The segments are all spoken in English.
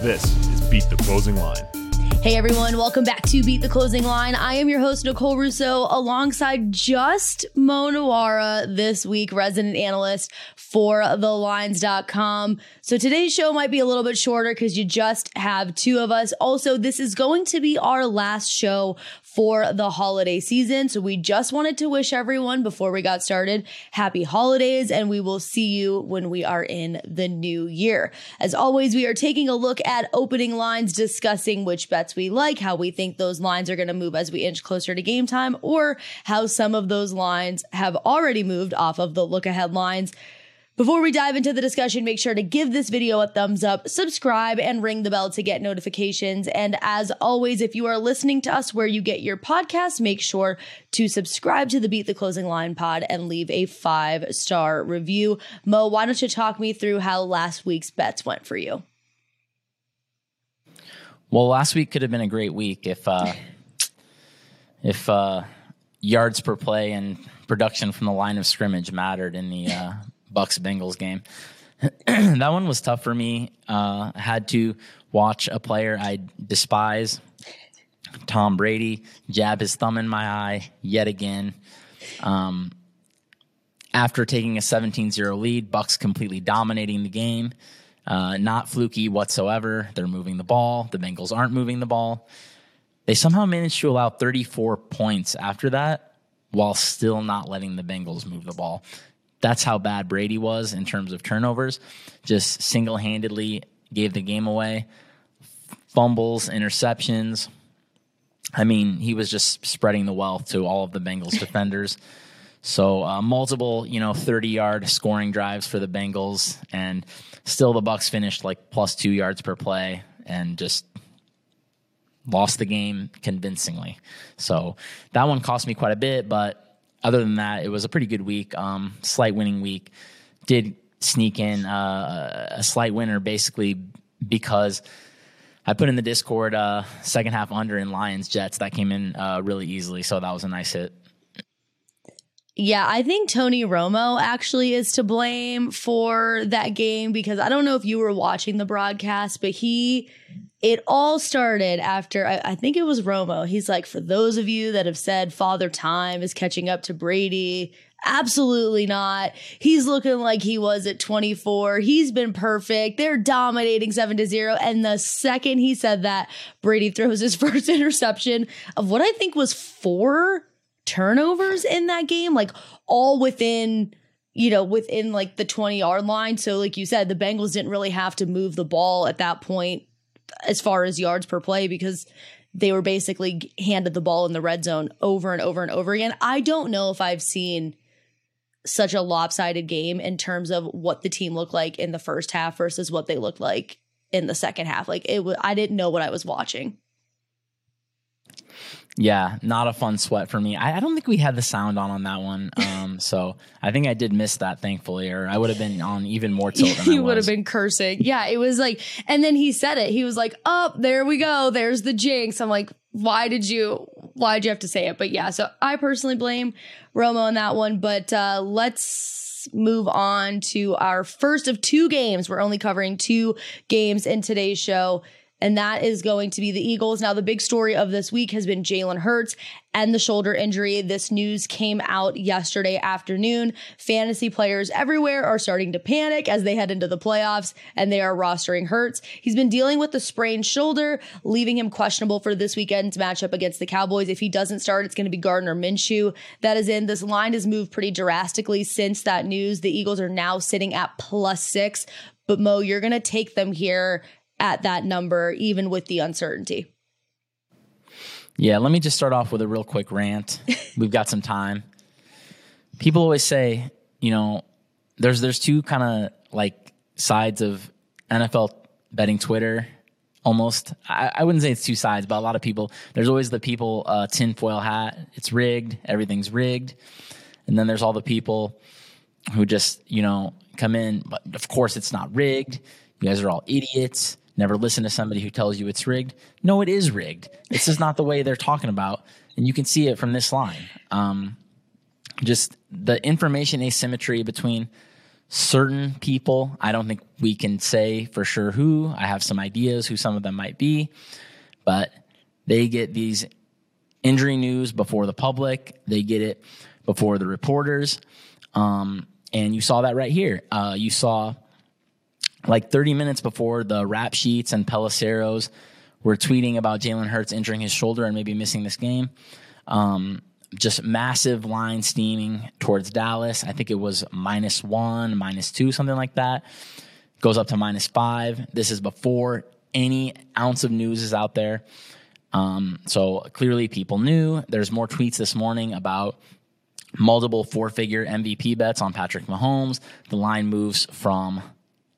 This is Beat the Closing Line. Hey everyone, welcome back to Beat the Closing Line. I am your host, Nicole Russo, alongside just Mo Nawara this week, resident analyst for thelines.com. So today's show might be a little bit shorter because you just have two of us. Also, this is going to be our last show for the holiday season. So we just wanted to wish everyone before we got started happy holidays and we will see you when we are in the new year. As always, we are taking a look at opening lines, discussing which bets we like, how we think those lines are going to move as we inch closer to game time, or how some of those lines have already moved off of the look ahead lines. Before we dive into the discussion, make sure to give this video a thumbs up, subscribe, and ring the bell to get notifications. And as always, if you are listening to us where you get your podcast, make sure to subscribe to the Beat the Closing Line pod and leave a five star review. Mo, why don't you talk me through how last week's bets went for you? Well, last week could have been a great week if uh, if uh, yards per play and production from the line of scrimmage mattered in the uh, Bucks Bengals game. that one was tough for me. Uh, had to watch a player I despise, Tom Brady, jab his thumb in my eye yet again. Um, after taking a 17-0 lead, Bucks completely dominating the game. Uh, not fluky whatsoever. They're moving the ball. The Bengals aren't moving the ball. They somehow managed to allow 34 points after that while still not letting the Bengals move the ball. That's how bad Brady was in terms of turnovers. Just single handedly gave the game away. Fumbles, interceptions. I mean, he was just spreading the wealth to all of the Bengals defenders. So uh, multiple, you know, 30 yard scoring drives for the Bengals, and still the Bucks finished like plus two yards per play, and just lost the game convincingly. So that one cost me quite a bit, but other than that, it was a pretty good week. Um, slight winning week. Did sneak in uh, a slight winner basically because I put in the Discord uh, second half under in Lions Jets. That came in uh, really easily, so that was a nice hit. Yeah, I think Tony Romo actually is to blame for that game because I don't know if you were watching the broadcast, but he it all started after I, I, think it was Romo. He's like, for those of you that have said Father Time is catching up to Brady, absolutely not. He's looking like he was at 24. He's been perfect. They're dominating seven to zero. And the second he said that, Brady throws his first interception of what I think was four turnovers in that game, like all within you know, within like the 20 yard line. So, like you said, the Bengals didn't really have to move the ball at that point as far as yards per play because they were basically handed the ball in the red zone over and over and over again. I don't know if I've seen such a lopsided game in terms of what the team looked like in the first half versus what they looked like in the second half. Like it was, I didn't know what I was watching. Yeah, not a fun sweat for me. I, I, don't think we had the sound on on that one, um, so I think I did miss that, thankfully, or I would have been on even more tilt. you would have been cursing. Yeah, it was like, and then he said it. He was like, "Up oh, there we go. There's the jinx." I'm like, "Why did you? Why did you have to say it?" But yeah, so I personally blame Romo on that one. But uh, let's move on to our first of two games. We're only covering two games in today's show and that is going to be the Eagles. Now, the big story of this week has been Jalen Hurts and the shoulder injury. This news came out yesterday afternoon. Fantasy players everywhere are starting to panic as they head into the playoffs and they are rostering Hurts. He's been dealing with the sprained shoulder, leaving him questionable for this weekend's matchup against the Cowboys. If he doesn't start, it's going to be Gardner Minshew that is in. This line has moved pretty drastically since that news. The Eagles are now sitting at plus six. But Mo, you're going to take them here at that number, even with the uncertainty. Yeah, let me just start off with a real quick rant. We've got some time. People always say, you know, there's there's two kind of like sides of NFL betting Twitter. Almost, I, I, wouldn't say it's two sides, but a lot of people. There's always the people uh, tinfoil hat. It's rigged. Everything's rigged. And then there's all the people who just you know come in. But of course, it's not rigged. You guys are all idiots. Never listen to somebody who tells you it's rigged. No, it is rigged. This is not the way they're talking about. And you can see it from this line. Um, just the information asymmetry between certain people. I don't think we can say for sure who. I have some ideas who some of them might be, but they get these injury news before the public. They get it before the reporters. Um, and you saw that right here. Uh, you saw like 30 minutes before the rap sheets and Pelisseros were tweeting about Jalen Hurts injuring his shoulder and maybe missing this game. Um, just massive line steaming towards Dallas. I think it was minus one, minus two, something like that. Goes up to minus five. This is before any ounce of news is out there. Um, so clearly, people knew. There's more tweets this morning about multiple four figure MVP bets on Patrick Mahomes. The line moves from,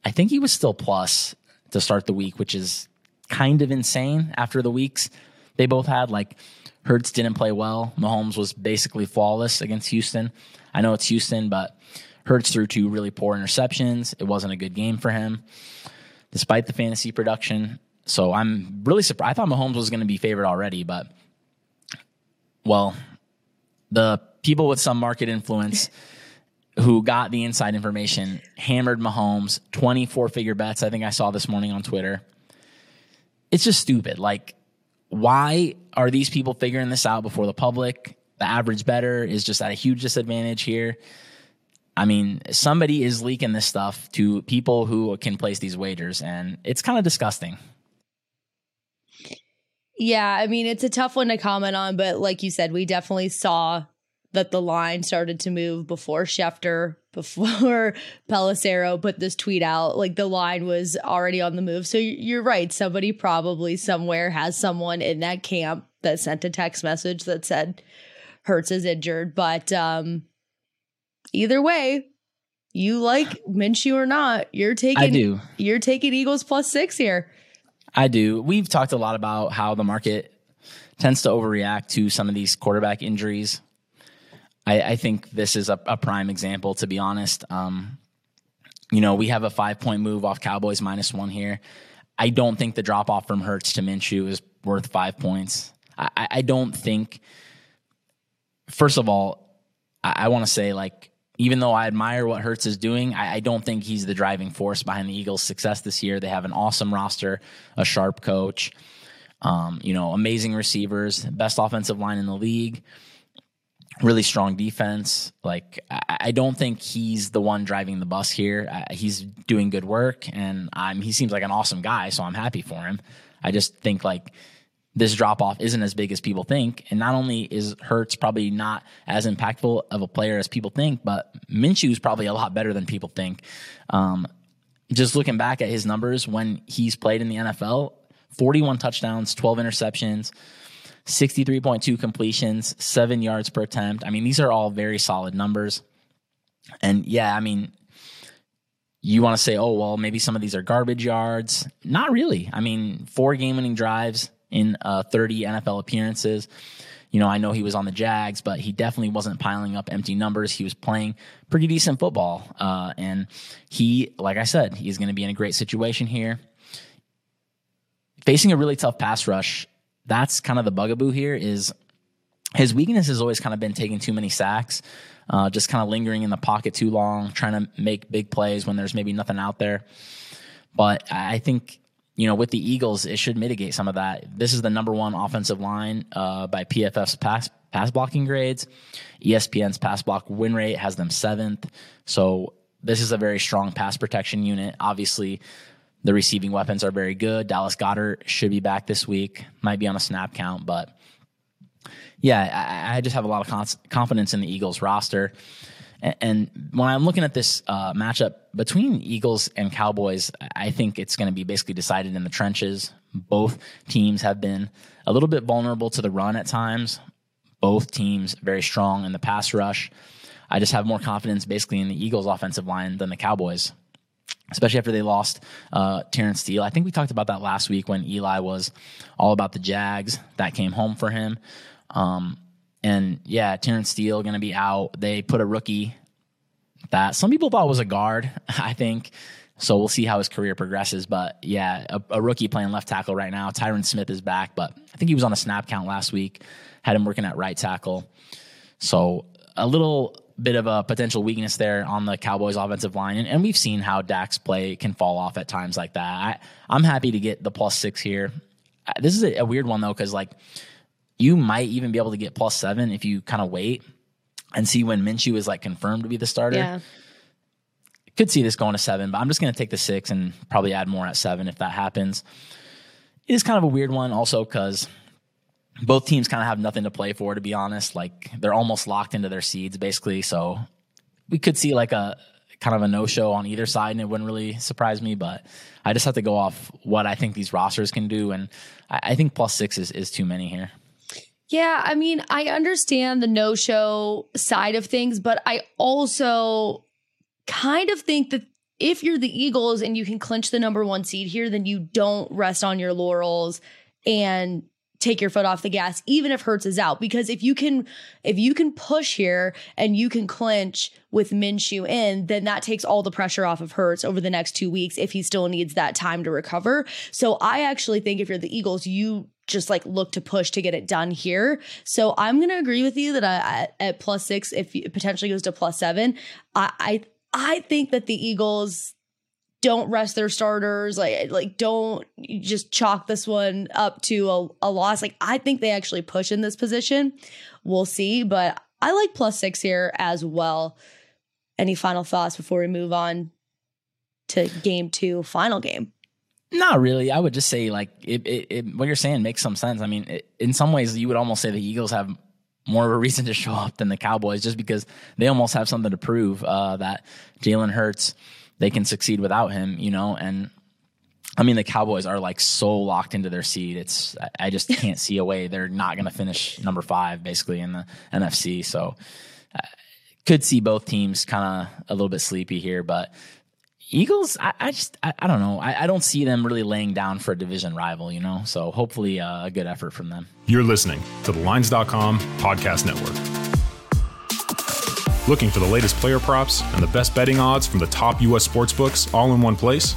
I think he was still plus to start the week, which is kind of insane after the weeks they both had. Like, Hurts didn't play well. Mahomes was basically flawless against Houston. I know it's Houston, but Hurts threw two really poor interceptions. It wasn't a good game for him, despite the fantasy production. So I'm really surprised. I thought Mahomes was going to be favored already, but well, the people with some market influence who got the inside information hammered Mahomes 24 figure bets. I think I saw this morning on Twitter. It's just stupid. Like why are these people figuring this out before the public? The average better is just at a huge disadvantage here. I mean, somebody is leaking this stuff to people who can place these wagers, and it's kind of disgusting. Yeah, I mean, it's a tough one to comment on, but like you said, we definitely saw that the line started to move before Schefter, before Pelissero put this tweet out. Like the line was already on the move. So you're right. Somebody probably somewhere has someone in that camp that sent a text message that said Hurts is injured. But um, either way, you like Minshew or not, you're taking I do. you're taking Eagles plus six here. I do. We've talked a lot about how the market tends to overreact to some of these quarterback injuries. I, I think this is a, a, prime example, to be honest. Um, you know, we have a five point move off Cowboys minus one here. I don't think the drop off from Hurts to Minshew is worth five points. I, I don't think, first of all, I, I want to say, like, even though I admire what Hurts is doing, I, I, don't think he's the driving force behind the Eagles' success this year. They have an awesome roster, a sharp coach, um, you know, amazing receivers, best offensive line in the league really strong defense. Like I, don't think he's the one driving the bus here. He's doing good work, and I'm he seems like an awesome guy, so I'm happy for him. I just think like this drop off isn't as big as people think, and not only is Hurts probably not as impactful of a player as people think, but Minshew is probably a lot better than people think. Um, just looking back at his numbers when he's played in the NFL, 41 touchdowns, 12 interceptions. 63.2 completions, seven yards per attempt. I mean, these are all very solid numbers. And yeah, I mean, you want to say, oh, well, maybe some of these are garbage yards. Not really. I mean, four game winning drives in uh, 30 NFL appearances. You know, I know he was on the Jags, but he definitely wasn't piling up empty numbers. He was playing pretty decent football. Uh, and he, like I said, he's going to be in a great situation here. Facing a really tough pass rush that's kind of the bugaboo here is his weakness has always kind of been taking too many sacks, uh, just kind of lingering in the pocket too long, trying to make big plays when there's maybe nothing out there. But I think you know with the Eagles, it should mitigate some of that. This is the number one offensive line uh, by PFF's pass pass blocking grades. ESPN's pass block win rate has them seventh. So this is a very strong pass protection unit. Obviously, the receiving weapons are very good. Dallas Goedert should be back this week. Might be on a snap count, but yeah, I, I just have a lot of confidence in the Eagles roster. And, and when I'm looking at this uh, matchup between Eagles and Cowboys, I think it's going to be basically decided in the trenches. Both teams have been a little bit vulnerable to the run at times. Both teams very strong in the pass rush. I just have more confidence basically in the Eagles offensive line than the Cowboys especially after they lost uh, Terence Steele. I think we talked about that last week when Eli was all about the Jags. That came home for him. Um, and yeah, Terence Steele going to be out. They put a rookie that some people thought was a guard, I think. So we'll see how his career progresses. But yeah, a, a rookie playing left tackle right now. Tyron Smith is back, but I think he was on a snap count last week. Had him working at right tackle. So a little bit of a potential weakness there on the Cowboys offensive line. And, and we've seen how Dak's play can fall off at times like that. I, I'm happy to get the plus six here. Uh, This is a, a weird one though, because like you might even be able to get plus seven if you kind of wait and see when Minshew is like confirmed to be the starter. Yeah. Could see this going to seven, but I'm just going to take the six and probably add more at seven if that happens. It is kind of a weird one also because both teams kind of have nothing to play for, to be honest. Like they're almost locked into their seeds basically. So we could see like a kind of a no show on either side and it wouldn't really surprise me, but I just have to go off what I think these rosters can do. And I, I think plus six is, is too many here. Yeah, I mean, I understand the no show side of things, but I also kind of think that if you're the Eagles and you can clinch the number one seed here, then you don't rest on your laurels and take your foot off the gas, even if Hurts is out. Because if you can, if you can push here and you can clinch with Minshew in, then that takes all the pressure off of Hurts over the next two weeks if he still needs that time to recover. So I actually think if you're the Eagles, you just like look to push to get it done here. So I'm going to agree with you that I, at, plus six, if it potentially goes to plus seven, I, I, I think that the Eagles don't rest their starters, like like don't just chalk this one up to a, a loss. Like I think they actually push in this position. We'll see, but I like plus six here as well. Any final thoughts before we move on to game two, final game? Not really. I would just say like it, it, it, what you're saying makes some sense. I mean, in some ways, you would almost say the Eagles have more of a reason to show up than the Cowboys, just because they almost have something to prove uh, that Jalen Hurts they can succeed without him. You know, and I mean the Cowboys are like so locked into their seed. It's I just can't see a way they're not going to finish number five basically in the NFC. So uh, could see both teams kind of a little bit sleepy here, but Eagles, I, I just, I, I, don't know. I, I, don't see them really laying down for a division rival, you know? So hopefully uh, a good effort from them. You're listening to the Lines.com podcast network. Looking for the latest player props and the best betting odds from the top U.S. sportsbooks all in one place?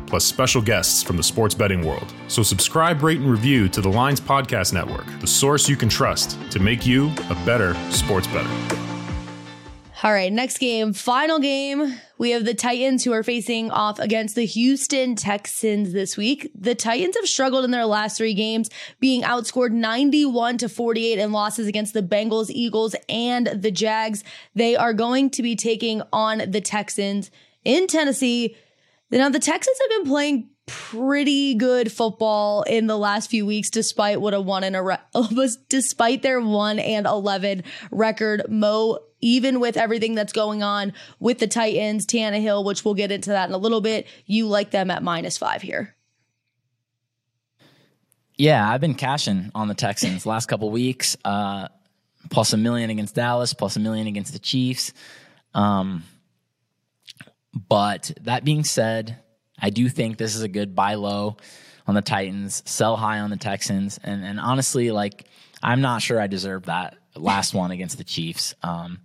plus special guests from the sports betting world. So subscribe, rate, and review to the Lines Podcast Network, the source you can trust to make you a better sports better. All right, next game, final game. We have the Titans who are facing off against the Houston Texans this week. The Titans have struggled in their last three games, being outscored 91 to 48 in losses against the Bengals, Eagles, and the Jags. They are going to be taking on the Texans in Tennessee. Now, the Texans have been playing pretty good football in the last few weeks, despite what a one and a was despite their one and eleven record. Mo, even with everything that's going on with the Titans, Tannehill, which we'll get into that in a little bit, you like them at minus five here. Yeah, I've been cashing on the Texans last couple weeks. Uh, plus a million against Dallas, plus a million against the Chiefs. Um, but that being said, I do think this is a good buy low on the Titans, sell high on the Texans, and and honestly, like I'm not sure I deserve that last one against the Chiefs. Um,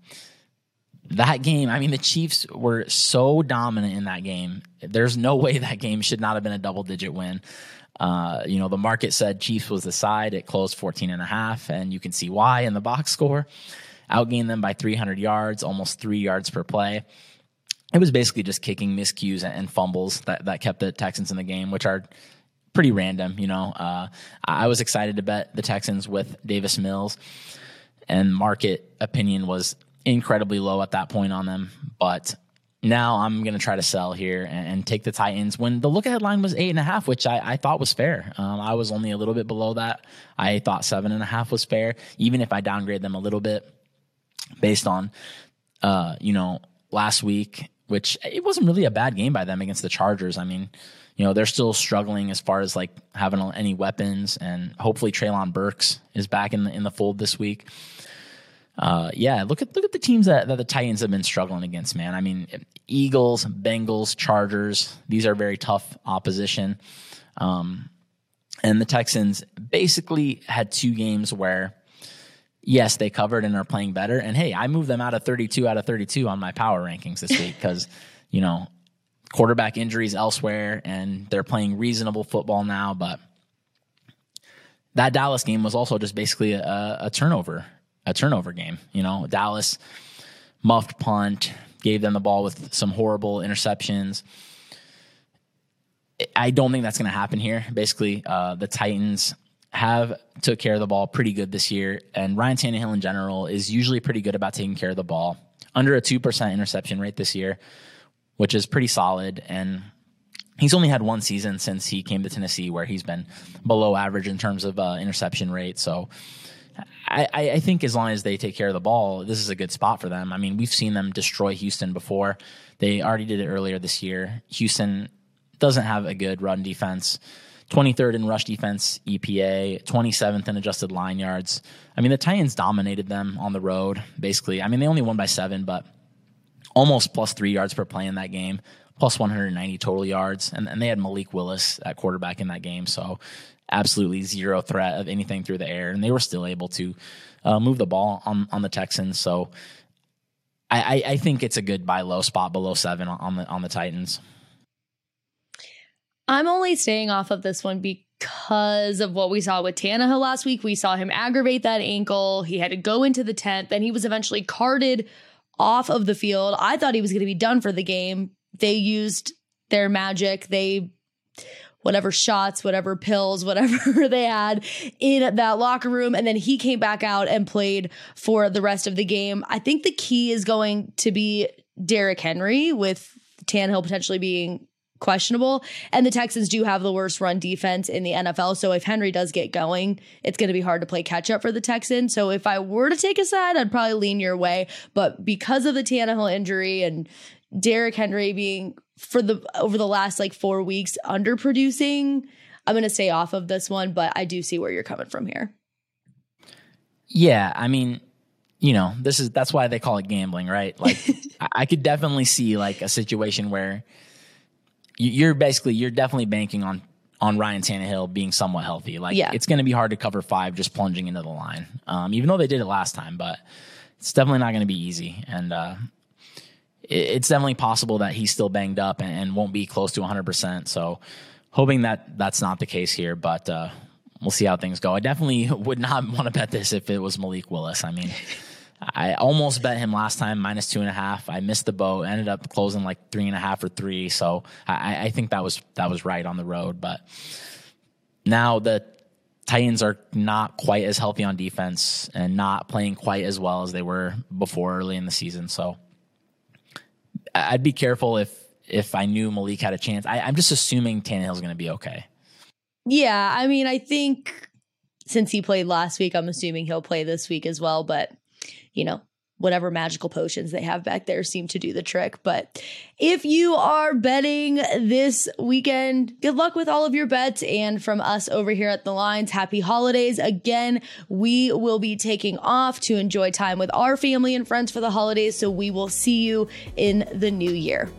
that game, I mean, the Chiefs were so dominant in that game. There's no way that game should not have been a double digit win. Uh, you know, the market said Chiefs was the side. It closed 14 and a half, and you can see why in the box score. Outgained them by 300 yards, almost three yards per play it was basically just kicking miscues and fumbles that, that kept the Texans in the game, which are pretty random. You know, uh, I was excited to bet the Texans with Davis Mills, and market opinion was incredibly low at that point on them. But now I'm going to try to sell here and, and, take the Titans when the look ahead line was eight and a half, which I, I thought was fair. Um, I was only a little bit below that. I thought seven and a half was fair, even if I downgrade them a little bit based on, uh, you know, last week which it wasn't really a bad game by them against the Chargers. I mean, you know, they're still struggling as far as like having any weapons, and hopefully Treylon Burks is back in the in the fold this week. uh, yeah, look at look at the teams that, that the Titans have been struggling against, man. I mean, Eagles, Bengals, Chargers. These are very tough opposition. Um, and the Texans basically had two games where, yes, they covered and are playing better. And hey, I moved them out of 32 out of 32 on my power rankings this week because, you know, quarterback injuries elsewhere and they're playing reasonable football now. But that Dallas game was also just basically a, a turnover, a turnover game. You know, Dallas muffed punt, gave them the ball with some horrible interceptions. I don't think that's going to happen here. Basically, uh, the Titans have took care of the ball pretty good this year, and Ryan Tannehill in general is usually pretty good about taking care of the ball. Under a two percent interception rate this year, which is pretty solid, and he's only had one season since he came to Tennessee where he's been below average in terms of uh, interception rate. So. I, I, think as long as they take care of the ball, this is a good spot for them. I mean, we've seen them destroy Houston before. They already did it earlier this year. Houston doesn't have a good run defense. 23rd in rush defense EPA, 27th in adjusted line yards. I mean, the Titans dominated them on the road, basically. I mean, they only won by seven, but almost plus three yards per play in that game, plus 190 total yards. And, and they had Malik Willis at quarterback in that game. So absolutely zero threat of anything through the air. And they were still able to uh, move the ball on, on the Texans. So I, I, I think it's a good buy low spot below seven on the, on the Titans. I'm only staying off of this one because of what we saw with Tannehill last week. We saw him aggravate that ankle. He had to go into the tent. Then he was eventually carted off of the field. I thought he was going to be done for the game. They used their magic. They whatever shots, whatever pills, whatever they had in that locker room. And then he came back out and played for the rest of the game. I think the key is going to be Derrick Henry with Tannehill potentially being questionable. And the Texans do have the worst run defense in the NFL. So if Henry does get going, it's going to be hard to play catch up for the Texans. So if I were to take a side, I'd probably lean your way. But because of the Tannehill injury and Derrick Henry being for the over the last like four weeks underproducing, I'm going to stay off of this one. But I do see where you're coming from here. Yeah, I mean, you know, this is that's why they call it gambling, right? Like, I could definitely see like a situation where you're basically you're definitely banking on on Ryan Tannehill being somewhat healthy. Like yeah. it's going to be hard to cover five just plunging into the line, um, even though they did it last time. But it's definitely not going to be easy, and uh, it, it's definitely possible that he's still banged up and, and won't be close to 100. percent So hoping that that's not the case here, but uh, we'll see how things go. I definitely would not want to bet this if it was Malik Willis. I mean. I almost bet him last time minus two and a half. I missed the boat. Ended up closing like three and a half or three. So I, I think that was that was right on the road. But now the Titans are not quite as healthy on defense and not playing quite as well as they were before early in the season. So I'd be careful if if I knew Malik had a chance. I, I'm just assuming Tannehill's going to be okay. Yeah, I mean, I think since he played last week, I'm assuming he'll play this week as well. But you know, whatever magical potions they have back there seem to do the trick. But if you are betting this weekend, good luck with all of your bets. And from us over here at the lines, happy holidays. Again, we will be taking off to enjoy time with our family and friends for the holidays. So we will see you in the new year.